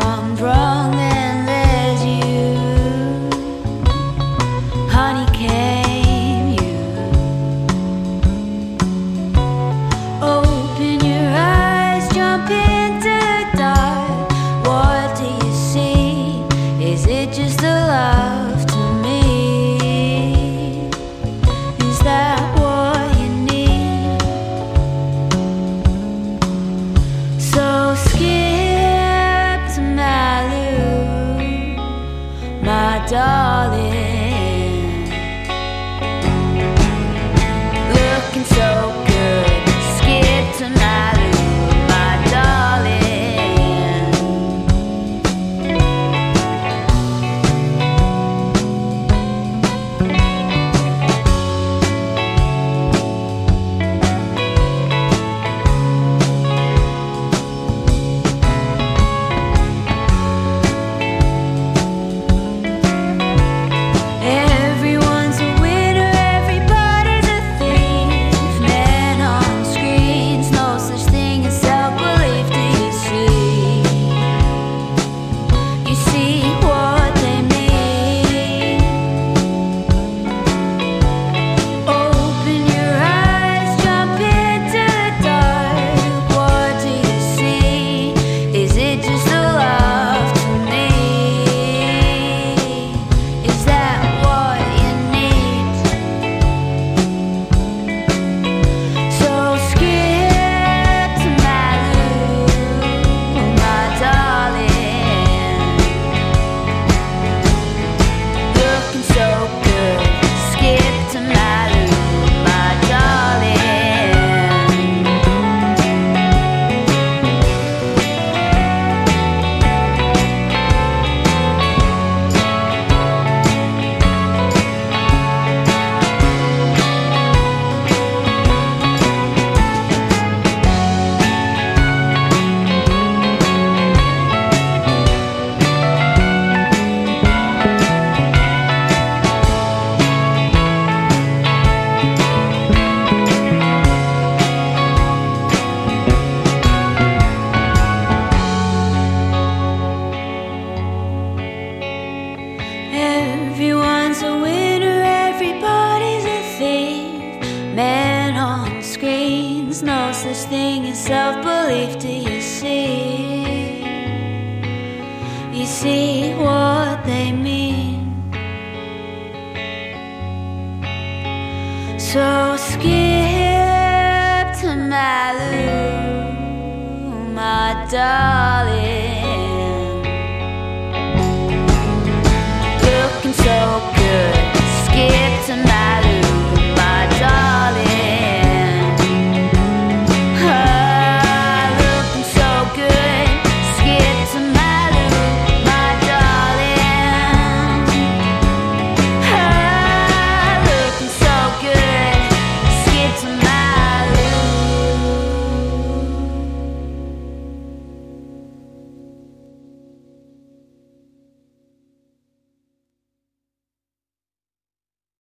from wrong and you. Honey came you. Open your eyes, jump into the dark. What do you see? Is it just a lie? darling. Men on screens, no such thing as self belief, do you see? You see what they mean. So